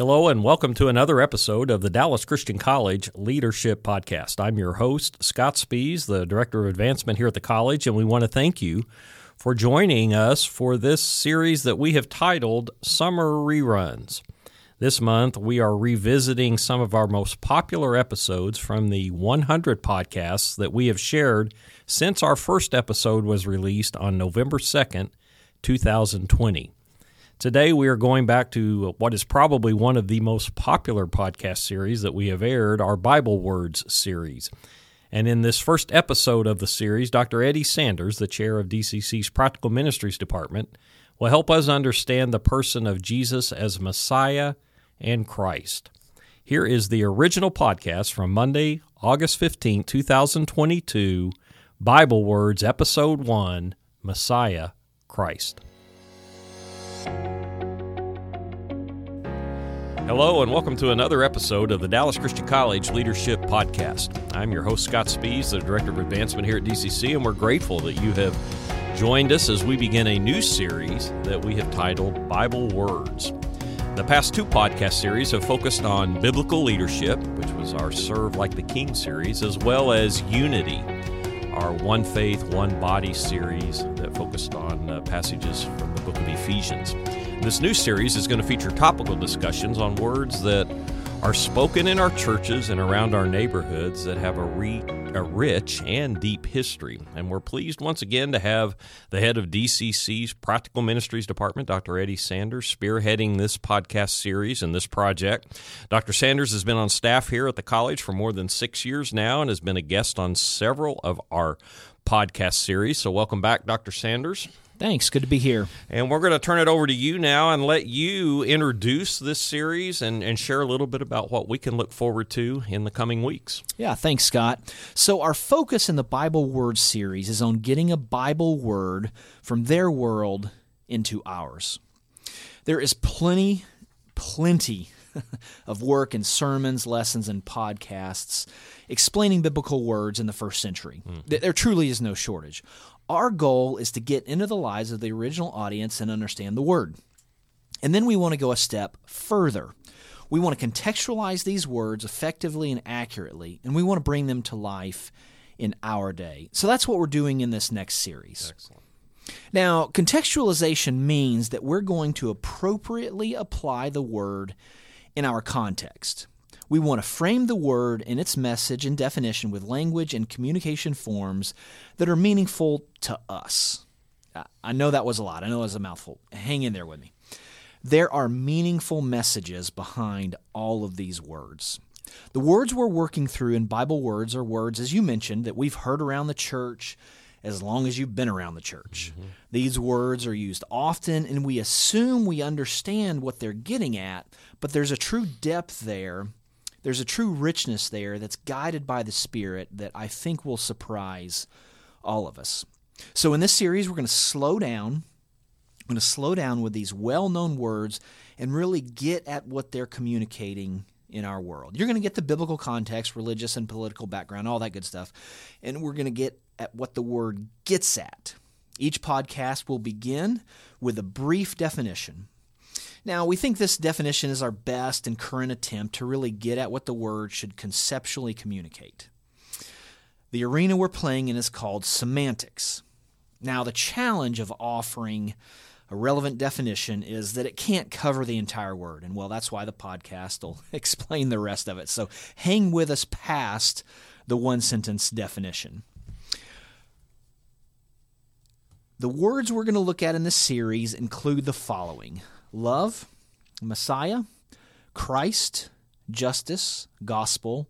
Hello, and welcome to another episode of the Dallas Christian College Leadership Podcast. I'm your host, Scott Spees, the Director of Advancement here at the college, and we want to thank you for joining us for this series that we have titled Summer Reruns. This month, we are revisiting some of our most popular episodes from the 100 podcasts that we have shared since our first episode was released on November 2nd, 2020. Today, we are going back to what is probably one of the most popular podcast series that we have aired, our Bible Words series. And in this first episode of the series, Dr. Eddy Sanders, the chair of DCC's Practical Ministries Department, will help us understand the person of Jesus as Messiah and Christ. Here is the original podcast from Monday, August 15, 2022, Bible Words, Episode 1 Messiah, Christ. Hello, and welcome to another episode of the Dallas Christian College Leadership Podcast. I'm your host, Scott Spees, the Director of Advancement here at DCC, and we're grateful that you have joined us as we begin a new series that we have titled Bible Words. The past two podcast series have focused on biblical leadership, which was our Serve Like the King series, as well as unity, our One Faith, One Body series that focused on uh, passages from the book of Ephesians. This new series is going to feature topical discussions on words that are spoken in our churches and around our neighborhoods that have a, re, a rich and deep history. And we're pleased once again to have the head of DCC's Practical Ministries Department, Dr. Eddy Sanders, spearheading this podcast series and this project. Dr. Sanders has been on staff here at the college for more than six years now and has been a guest on several of our podcast series. So, welcome back, Dr. Sanders. Thanks. Good to be here. And we're going to turn it over to you now and let you introduce this series and, and share a little bit about what we can look forward to in the coming weeks. Yeah, thanks, Scott. So, our focus in the Bible Word series is on getting a Bible word from their world into ours. There is plenty, plenty of work in sermons, lessons, and podcasts explaining biblical words in the first century. Mm-hmm. There truly is no shortage. Our goal is to get into the lives of the original audience and understand the word. And then we want to go a step further. We want to contextualize these words effectively and accurately, and we want to bring them to life in our day. So that's what we're doing in this next series. Excellent. Now, contextualization means that we're going to appropriately apply the word in our context. We want to frame the word and its message and definition with language and communication forms that are meaningful to us. I know that was a lot. I know it was a mouthful. Hang in there with me. There are meaningful messages behind all of these words. The words we're working through in Bible words are words, as you mentioned, that we've heard around the church as long as you've been around the church. Mm-hmm. These words are used often, and we assume we understand what they're getting at, but there's a true depth there there's a true richness there that's guided by the Spirit that I think will surprise all of us. So, in this series, we're going to slow down. I'm going to slow down with these well known words and really get at what they're communicating in our world. You're going to get the biblical context, religious and political background, all that good stuff. And we're going to get at what the word gets at. Each podcast will begin with a brief definition now, we think this definition is our best and current attempt to really get at what the word should conceptually communicate. The arena we're playing in is called semantics. Now, the challenge of offering a relevant definition is that it can't cover the entire word. And well, that's why the podcast will explain the rest of it. So hang with us past the one sentence definition. The words we're going to look at in this series include the following love, Messiah, Christ, justice, gospel,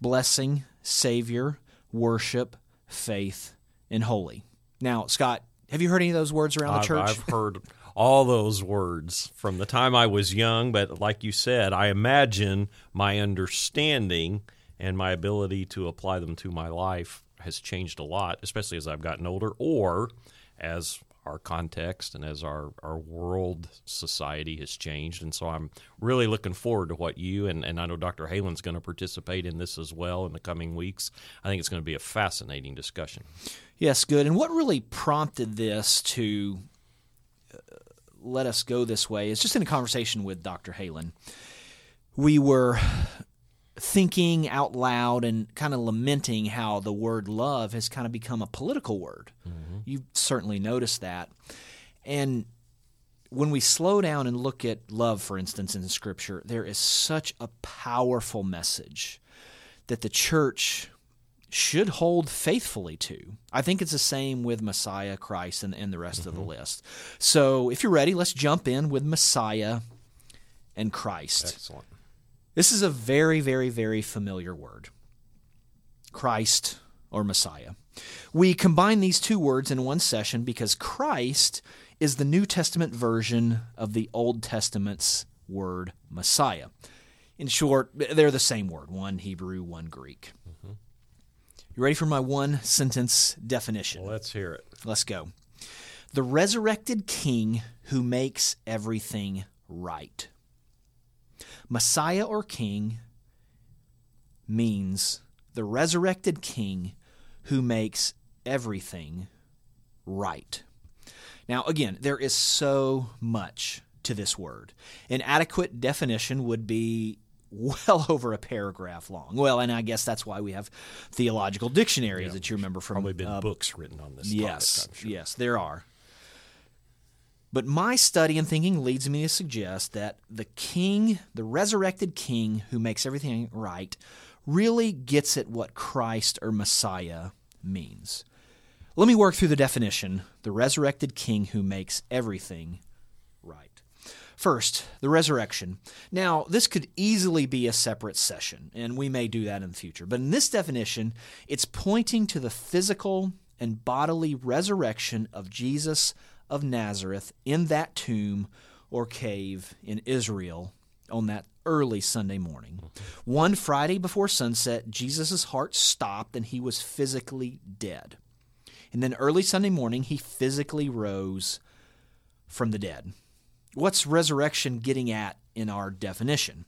blessing, Savior, worship, faith, and holy. Now, Scott, have you heard any of those words around I've, the church? I've heard all those words from the time I was young, but like you said, I imagine my understanding and my ability to apply them to my life has changed a lot, especially as I've gotten older or as our context and as our, our world society has changed. And so I'm really looking forward to what you and, and I know Dr. Halen's going to participate in this as well in the coming weeks. I think it's going to be a fascinating discussion. Yes, good. And what really prompted this to uh, let us go this way is just in a conversation with Dr. Halen. we were thinking out loud and kind of lamenting how the word love has kind of become a political word. Mm-hmm. You've certainly noticed that. And when we slow down and look at love, for instance, in Scripture, there is such a powerful message that the church should hold faithfully to. I think it's the same with Messiah, Christ, and, and the rest mm-hmm. of the mm-hmm. list. So if you're ready, let's jump in with Messiah and Christ. Excellent. This is a very, very, very familiar word Christ or Messiah. We combine these two words in one session because Christ is the New Testament version of the Old Testament's word Messiah. In short, they're the same word one Hebrew, one Greek. Mm-hmm. You ready for my one sentence definition? Well, let's hear it. Let's go. The resurrected king who makes everything right. Messiah or king means the resurrected king who makes everything right. Now, again, there is so much to this word. An adequate definition would be well over a paragraph long. Well, and I guess that's why we have theological dictionaries yeah, that you remember from. Probably been uh, books written on this. Yes, topic, sure. yes, there are. But my study and thinking leads me to suggest that the king, the resurrected king who makes everything right, really gets at what Christ or Messiah means. Let me work through the definition the resurrected king who makes everything right. First, the resurrection. Now, this could easily be a separate session, and we may do that in the future. But in this definition, it's pointing to the physical and bodily resurrection of Jesus of Nazareth in that tomb or cave in Israel on that early Sunday morning. One Friday before sunset, Jesus' heart stopped and he was physically dead. And then early Sunday morning, he physically rose from the dead. What's resurrection getting at in our definition?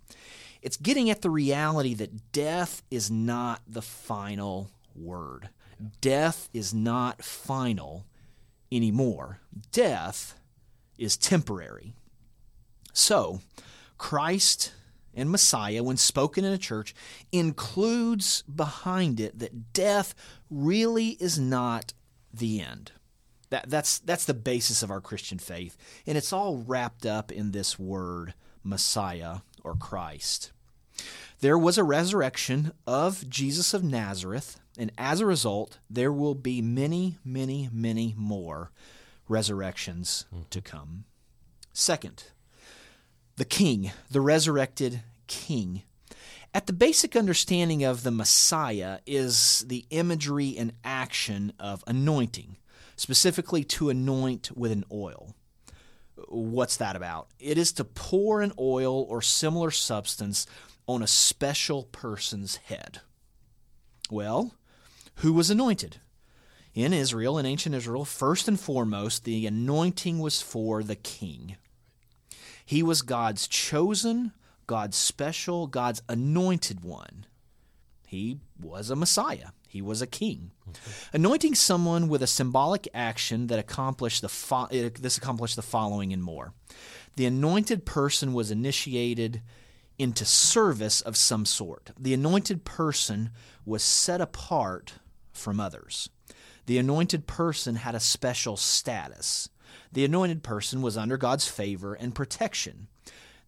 It's getting at the reality that death is not the final word. Death is not final anymore. Death is temporary. So, Christ and Messiah, when spoken in a church, includes behind it that death really is not the end. That, that's, that's the basis of our Christian faith. And it's all wrapped up in this word, Messiah or Christ. There was a resurrection of Jesus of Nazareth, and as a result, there will be many, many, many more resurrections mm. to come. Second, the King, the resurrected King. At the basic understanding of the Messiah is the imagery and action of anointing, specifically to anoint with an oil. What's that about? It is to pour an oil or similar substance on a special person's head. Well, who was anointed? In Israel, in ancient Israel, first and foremost, the anointing was for the king. He was God's chosen, God's special, God's anointed one. He was a Messiah. He was a king. Anointing someone with a symbolic action that accomplished the fo- uh, this accomplished the following and more. The anointed person was initiated into service of some sort. The anointed person was set apart from others. The anointed person had a special status. The anointed person was under God's favor and protection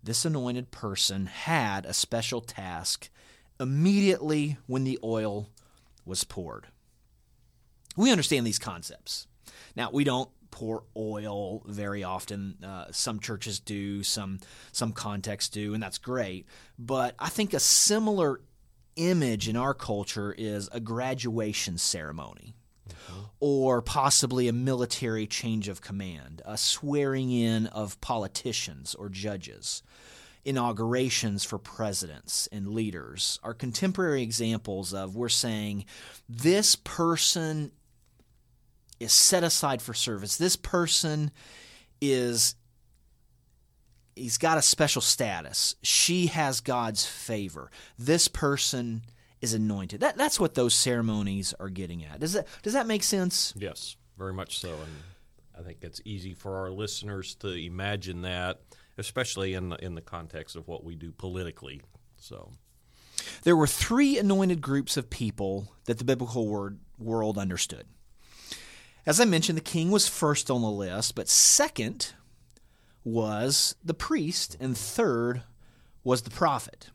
this anointed person had a special task immediately when the oil was poured. We understand these concepts. Now, we don't pour oil very often. Uh, some churches do, some some contexts do, and that's great. But I think a similar image in our culture is a graduation ceremony or possibly a military change of command, a swearing in of politicians or judges, inaugurations for presidents and leaders are contemporary examples of we're saying this person is set aside for service. This person is he's got a special status. She has God's favor. This person is anointed. That that's what those ceremonies are getting at. Does that does that make sense? Yes, very much so. And I think it's easy for our listeners to imagine that especially in the, in the context of what we do politically. So, there were three anointed groups of people that the biblical word, world understood. As I mentioned, the king was first on the list, but second was the priest, and third was the prophet.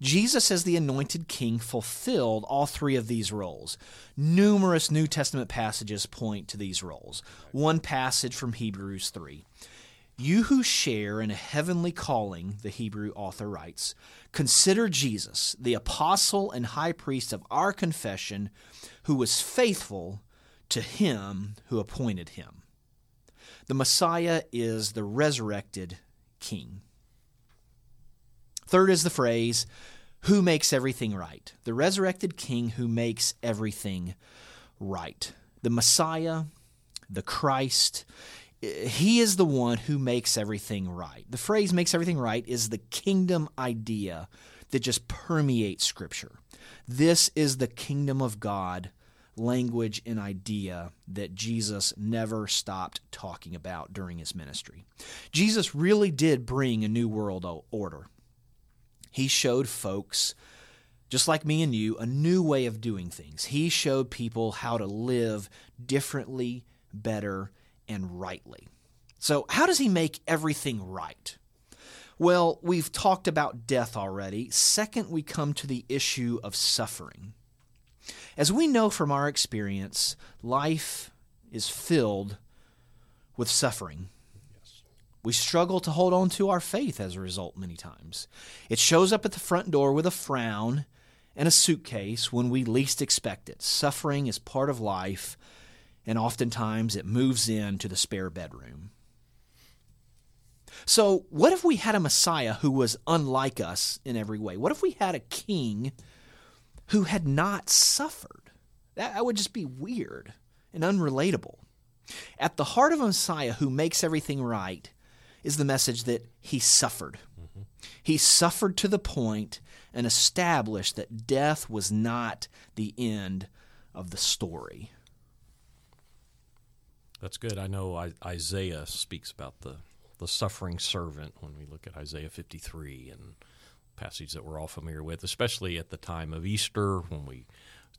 Jesus, as the anointed king, fulfilled all three of these roles. Numerous New Testament passages point to these roles. One passage from Hebrews 3. You who share in a heavenly calling, the Hebrew author writes, consider Jesus, the apostle and high priest of our confession, who was faithful to him who appointed him. The Messiah is the resurrected king. Third is the phrase, who makes everything right? The resurrected king who makes everything right. The Messiah, the Christ, he is the one who makes everything right. The phrase makes everything right is the kingdom idea that just permeates Scripture. This is the kingdom of God language and idea that Jesus never stopped talking about during his ministry. Jesus really did bring a new world order. He showed folks, just like me and you, a new way of doing things. He showed people how to live differently, better, and rightly. So, how does he make everything right? Well, we've talked about death already. Second, we come to the issue of suffering. As we know from our experience, life is filled with suffering. We struggle to hold on to our faith as a result many times. It shows up at the front door with a frown and a suitcase when we least expect it. Suffering is part of life, and oftentimes it moves into the spare bedroom. So, what if we had a Messiah who was unlike us in every way? What if we had a king who had not suffered? That would just be weird and unrelatable. At the heart of a Messiah who makes everything right is the message that he suffered. Mm-hmm. He suffered to the point and established that death was not the end of the story. That's good. I know Isaiah speaks about the, the suffering servant when we look at Isaiah 53 and passage that we're all familiar with, especially at the time of Easter when we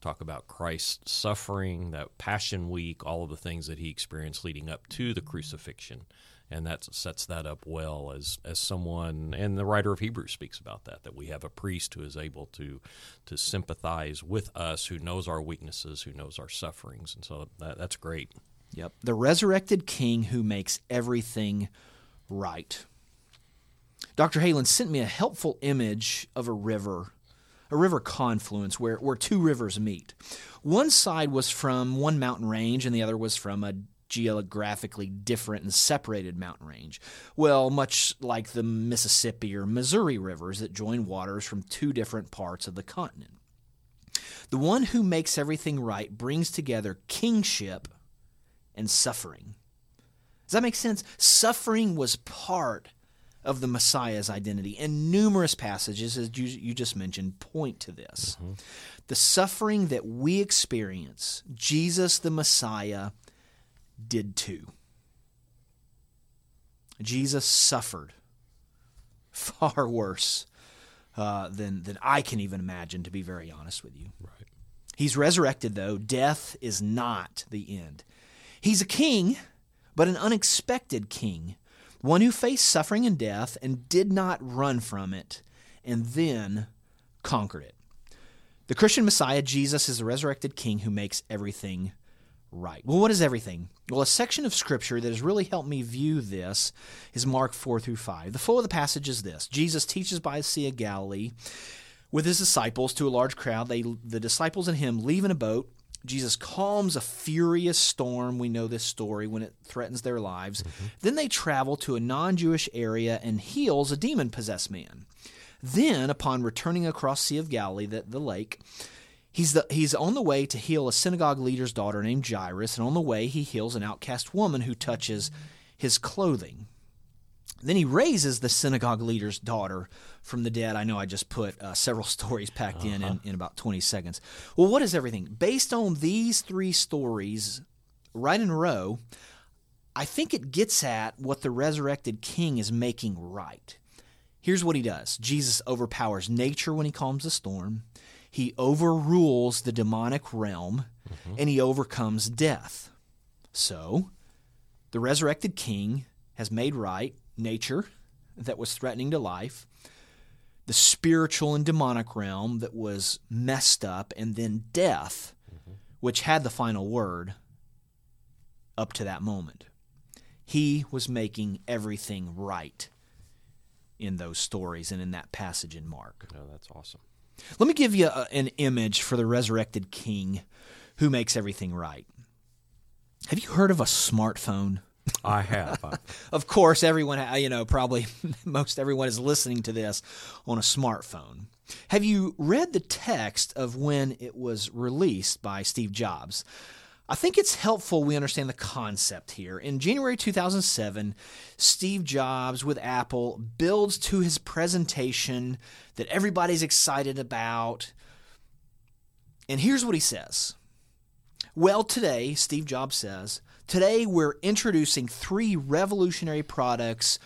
talk about Christ's suffering, that Passion Week, all of the things that he experienced leading up to the crucifixion. And that sets that up well as as someone and the writer of Hebrews speaks about that that we have a priest who is able to to sympathize with us who knows our weaknesses who knows our sufferings. And so that, that's great. Yep. The resurrected king who makes everything right Dr. Halen sent me a helpful image of a river a river confluence where, where two rivers meet. One side was from one mountain range and the other was from a geographically different and separated mountain range. Well, much like the Mississippi or Missouri rivers that join waters from two different parts of the continent. The one who makes everything right brings together kingship and suffering. Does that make sense? Suffering was part of the Messiah's identity, and numerous passages, as you, you just mentioned, point to this. Mm-hmm. The suffering that we experience, Jesus the Messiah did too. Jesus suffered far worse uh, than, than I can even imagine, to be very honest with you. Right. He's resurrected, though. Death is not the end. He's a king, but an unexpected king, one who faced suffering and death and did not run from it, and then conquered it. The Christian Messiah, Jesus, is the resurrected king who makes everything right. Well, what is everything? Well, a section of scripture that has really helped me view this is Mark 4 through 5. The flow of the passage is this Jesus teaches by the Sea of Galilee with his disciples to a large crowd. They, the disciples and him leave in a boat. Jesus calms a furious storm. We know this story when it threatens their lives. Mm-hmm. Then they travel to a non Jewish area and heals a demon possessed man. Then, upon returning across Sea of Galilee, the, the lake, He's, the, he's on the way to heal a synagogue leader's daughter named Jairus, and on the way, he heals an outcast woman who touches his clothing. Then he raises the synagogue leader's daughter from the dead. I know I just put uh, several stories packed uh-huh. in, in in about 20 seconds. Well, what is everything? Based on these three stories, right in a row, I think it gets at what the resurrected king is making right. Here's what he does Jesus overpowers nature when he calms the storm, he overrules the demonic realm, mm-hmm. and he overcomes death. So, the resurrected king has made right nature that was threatening to life, the spiritual and demonic realm that was messed up, and then death, mm-hmm. which had the final word up to that moment. He was making everything right in those stories and in that passage in Mark. Oh, that's awesome. Let me give you a, an image for the resurrected king who makes everything right. Have you heard of a smartphone? I have. of course, everyone, uh, you know, probably most everyone is listening to this on a smartphone. Have you read the text of when it was released by Steve Jobs? I think it's helpful we understand the concept here. In January 2007, Steve Jobs with Apple builds to his presentation that everybody's excited about. And here's what he says. Well, today, Steve Jobs says, today we're introducing three revolutionary products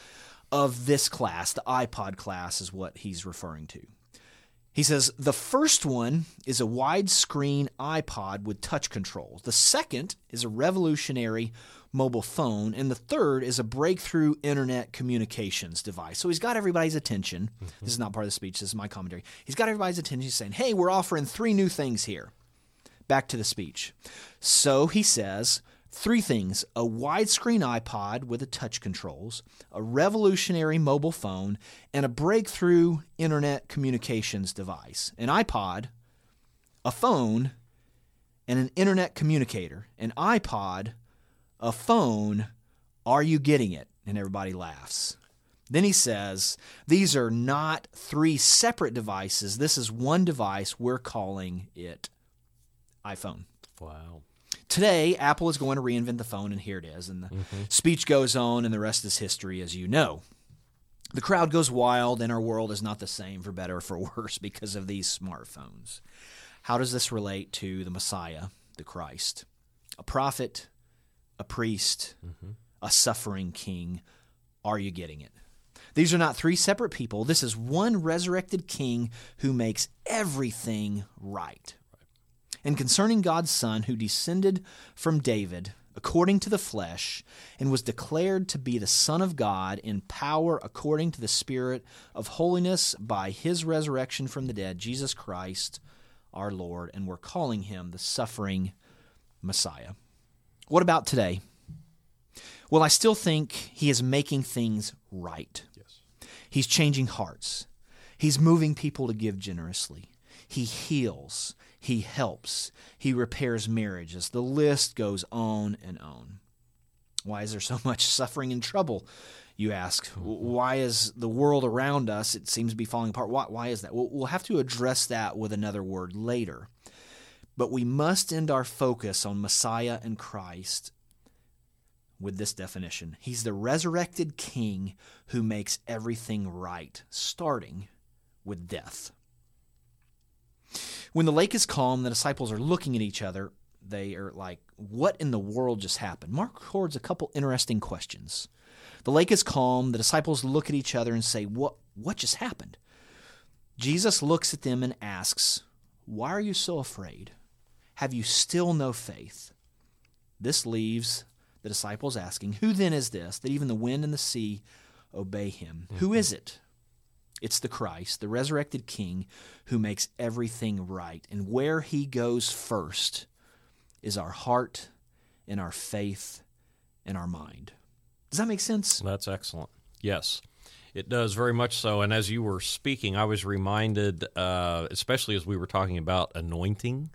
of this class. The iPod class is what he's referring to. He says the first one is a widescreen iPod with touch controls. The second is a revolutionary mobile phone. And the third is a breakthrough internet communications device. So he's got everybody's attention. Mm-hmm. This is not part of the speech, this is my commentary. He's got everybody's attention. He's saying, hey, we're offering three new things here. Back to the speech. So he says, Three things a widescreen iPod with the touch controls, a revolutionary mobile phone, and a breakthrough internet communications device. An iPod, a phone, and an internet communicator. An iPod, a phone, are you getting it? And everybody laughs. Then he says, These are not three separate devices. This is one device. We're calling it iPhone. Wow today Apple is going to reinvent the phone, and here it is. And the mm-hmm. speech goes on, and the rest is history, as you know. The crowd goes wild, and our world is not the same for better or for worse because of these smartphones. How does this relate to the Messiah, the Christ? A prophet, a priest, mm-hmm. a suffering king. Are you getting it? These are not three separate people. This is one resurrected king who makes everything right and concerning God's Son, who descended from David according to the flesh, and was declared to be the Son of God in power according to the Spirit of holiness by his resurrection from the dead, Jesus Christ our Lord, and we're calling him the suffering Messiah. What about today? Well, I still think he is making things right. Yes. He's changing hearts. He's moving people to give generously. He heals. He helps. He repairs marriages. The list goes on and on. Why is there so much suffering and trouble? You ask. Mm-hmm. Why is the world around us, it seems to be falling apart? Why, why is that? We'll, we'll have to address that with another word later. But we must end our focus on Messiah and Christ with this definition He's the resurrected King who makes everything right, starting with death. When the lake is calm, the disciples are looking at each other. They are like, What in the world just happened? Mark records a couple interesting questions. The lake is calm. The disciples look at each other and say, What, what just happened? Jesus looks at them and asks, Why are you so afraid? Have you still no faith? This leaves the disciples asking, Who then is this that even the wind and the sea obey him? Mm-hmm. Who is it? It's the Christ, the resurrected King, who makes everything right. And where he goes first is our heart and our faith and our mind. Does that make sense? That's excellent. Yes. It does very much so. And as you were speaking, I was reminded, uh, especially as we were talking about anointing.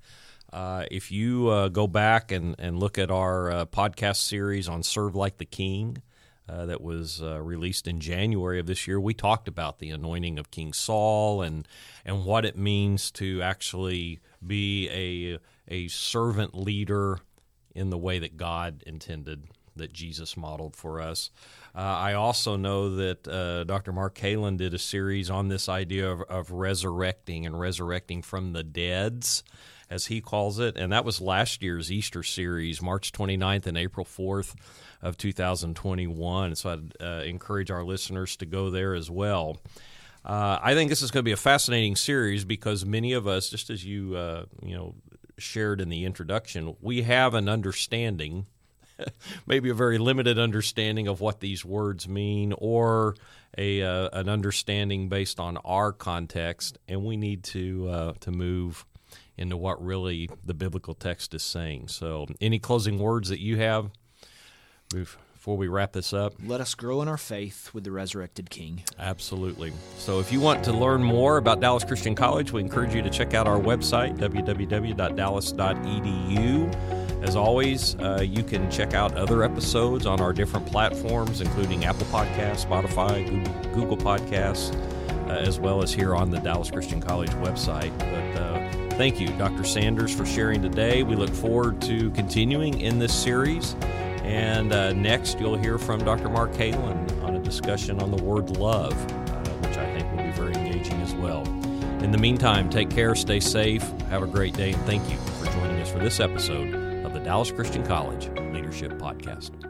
Uh, if you uh, go back and, and look at our uh, podcast series on Serve Like the King, uh, that was uh, released in January of this year, we talked about the anointing of King Saul and and what it means to actually be a a servant leader in the way that God intended that Jesus modeled for us. Uh, I also know that uh, Dr. Mark Kalen did a series on this idea of, of resurrecting and resurrecting from the deads, as he calls it. And that was last year's Easter series, March 29th and April 4th of 2021. So I'd uh, encourage our listeners to go there as well. Uh, I think this is going to be a fascinating series because many of us, just as you uh, you know shared in the introduction, we have an understanding, maybe a very limited understanding of what these words mean, or a uh, an understanding based on our context, and we need to uh, to move into what really the biblical text is saying. So, any closing words that you have before we wrap this up? Let us grow in our faith with the resurrected King. Absolutely. So, if you want to learn more about Dallas Christian College, we encourage you to check out our website, www.dallas.edu. As always, uh, you can check out other episodes on our different platforms, including Apple Podcasts, Spotify, Google, Google Podcasts, uh, as well as here on the Dallas Christian College website. But uh, Thank you, Dr. Sanders, for sharing today. We look forward to continuing in this series. And uh, next, you'll hear from Dr. Mark Kalen on a discussion on the word love, uh, which I think will be very engaging as well. In the meantime, take care, stay safe, have a great day, and thank you for joining us for this episode of the Dallas Christian College Leadership Podcast.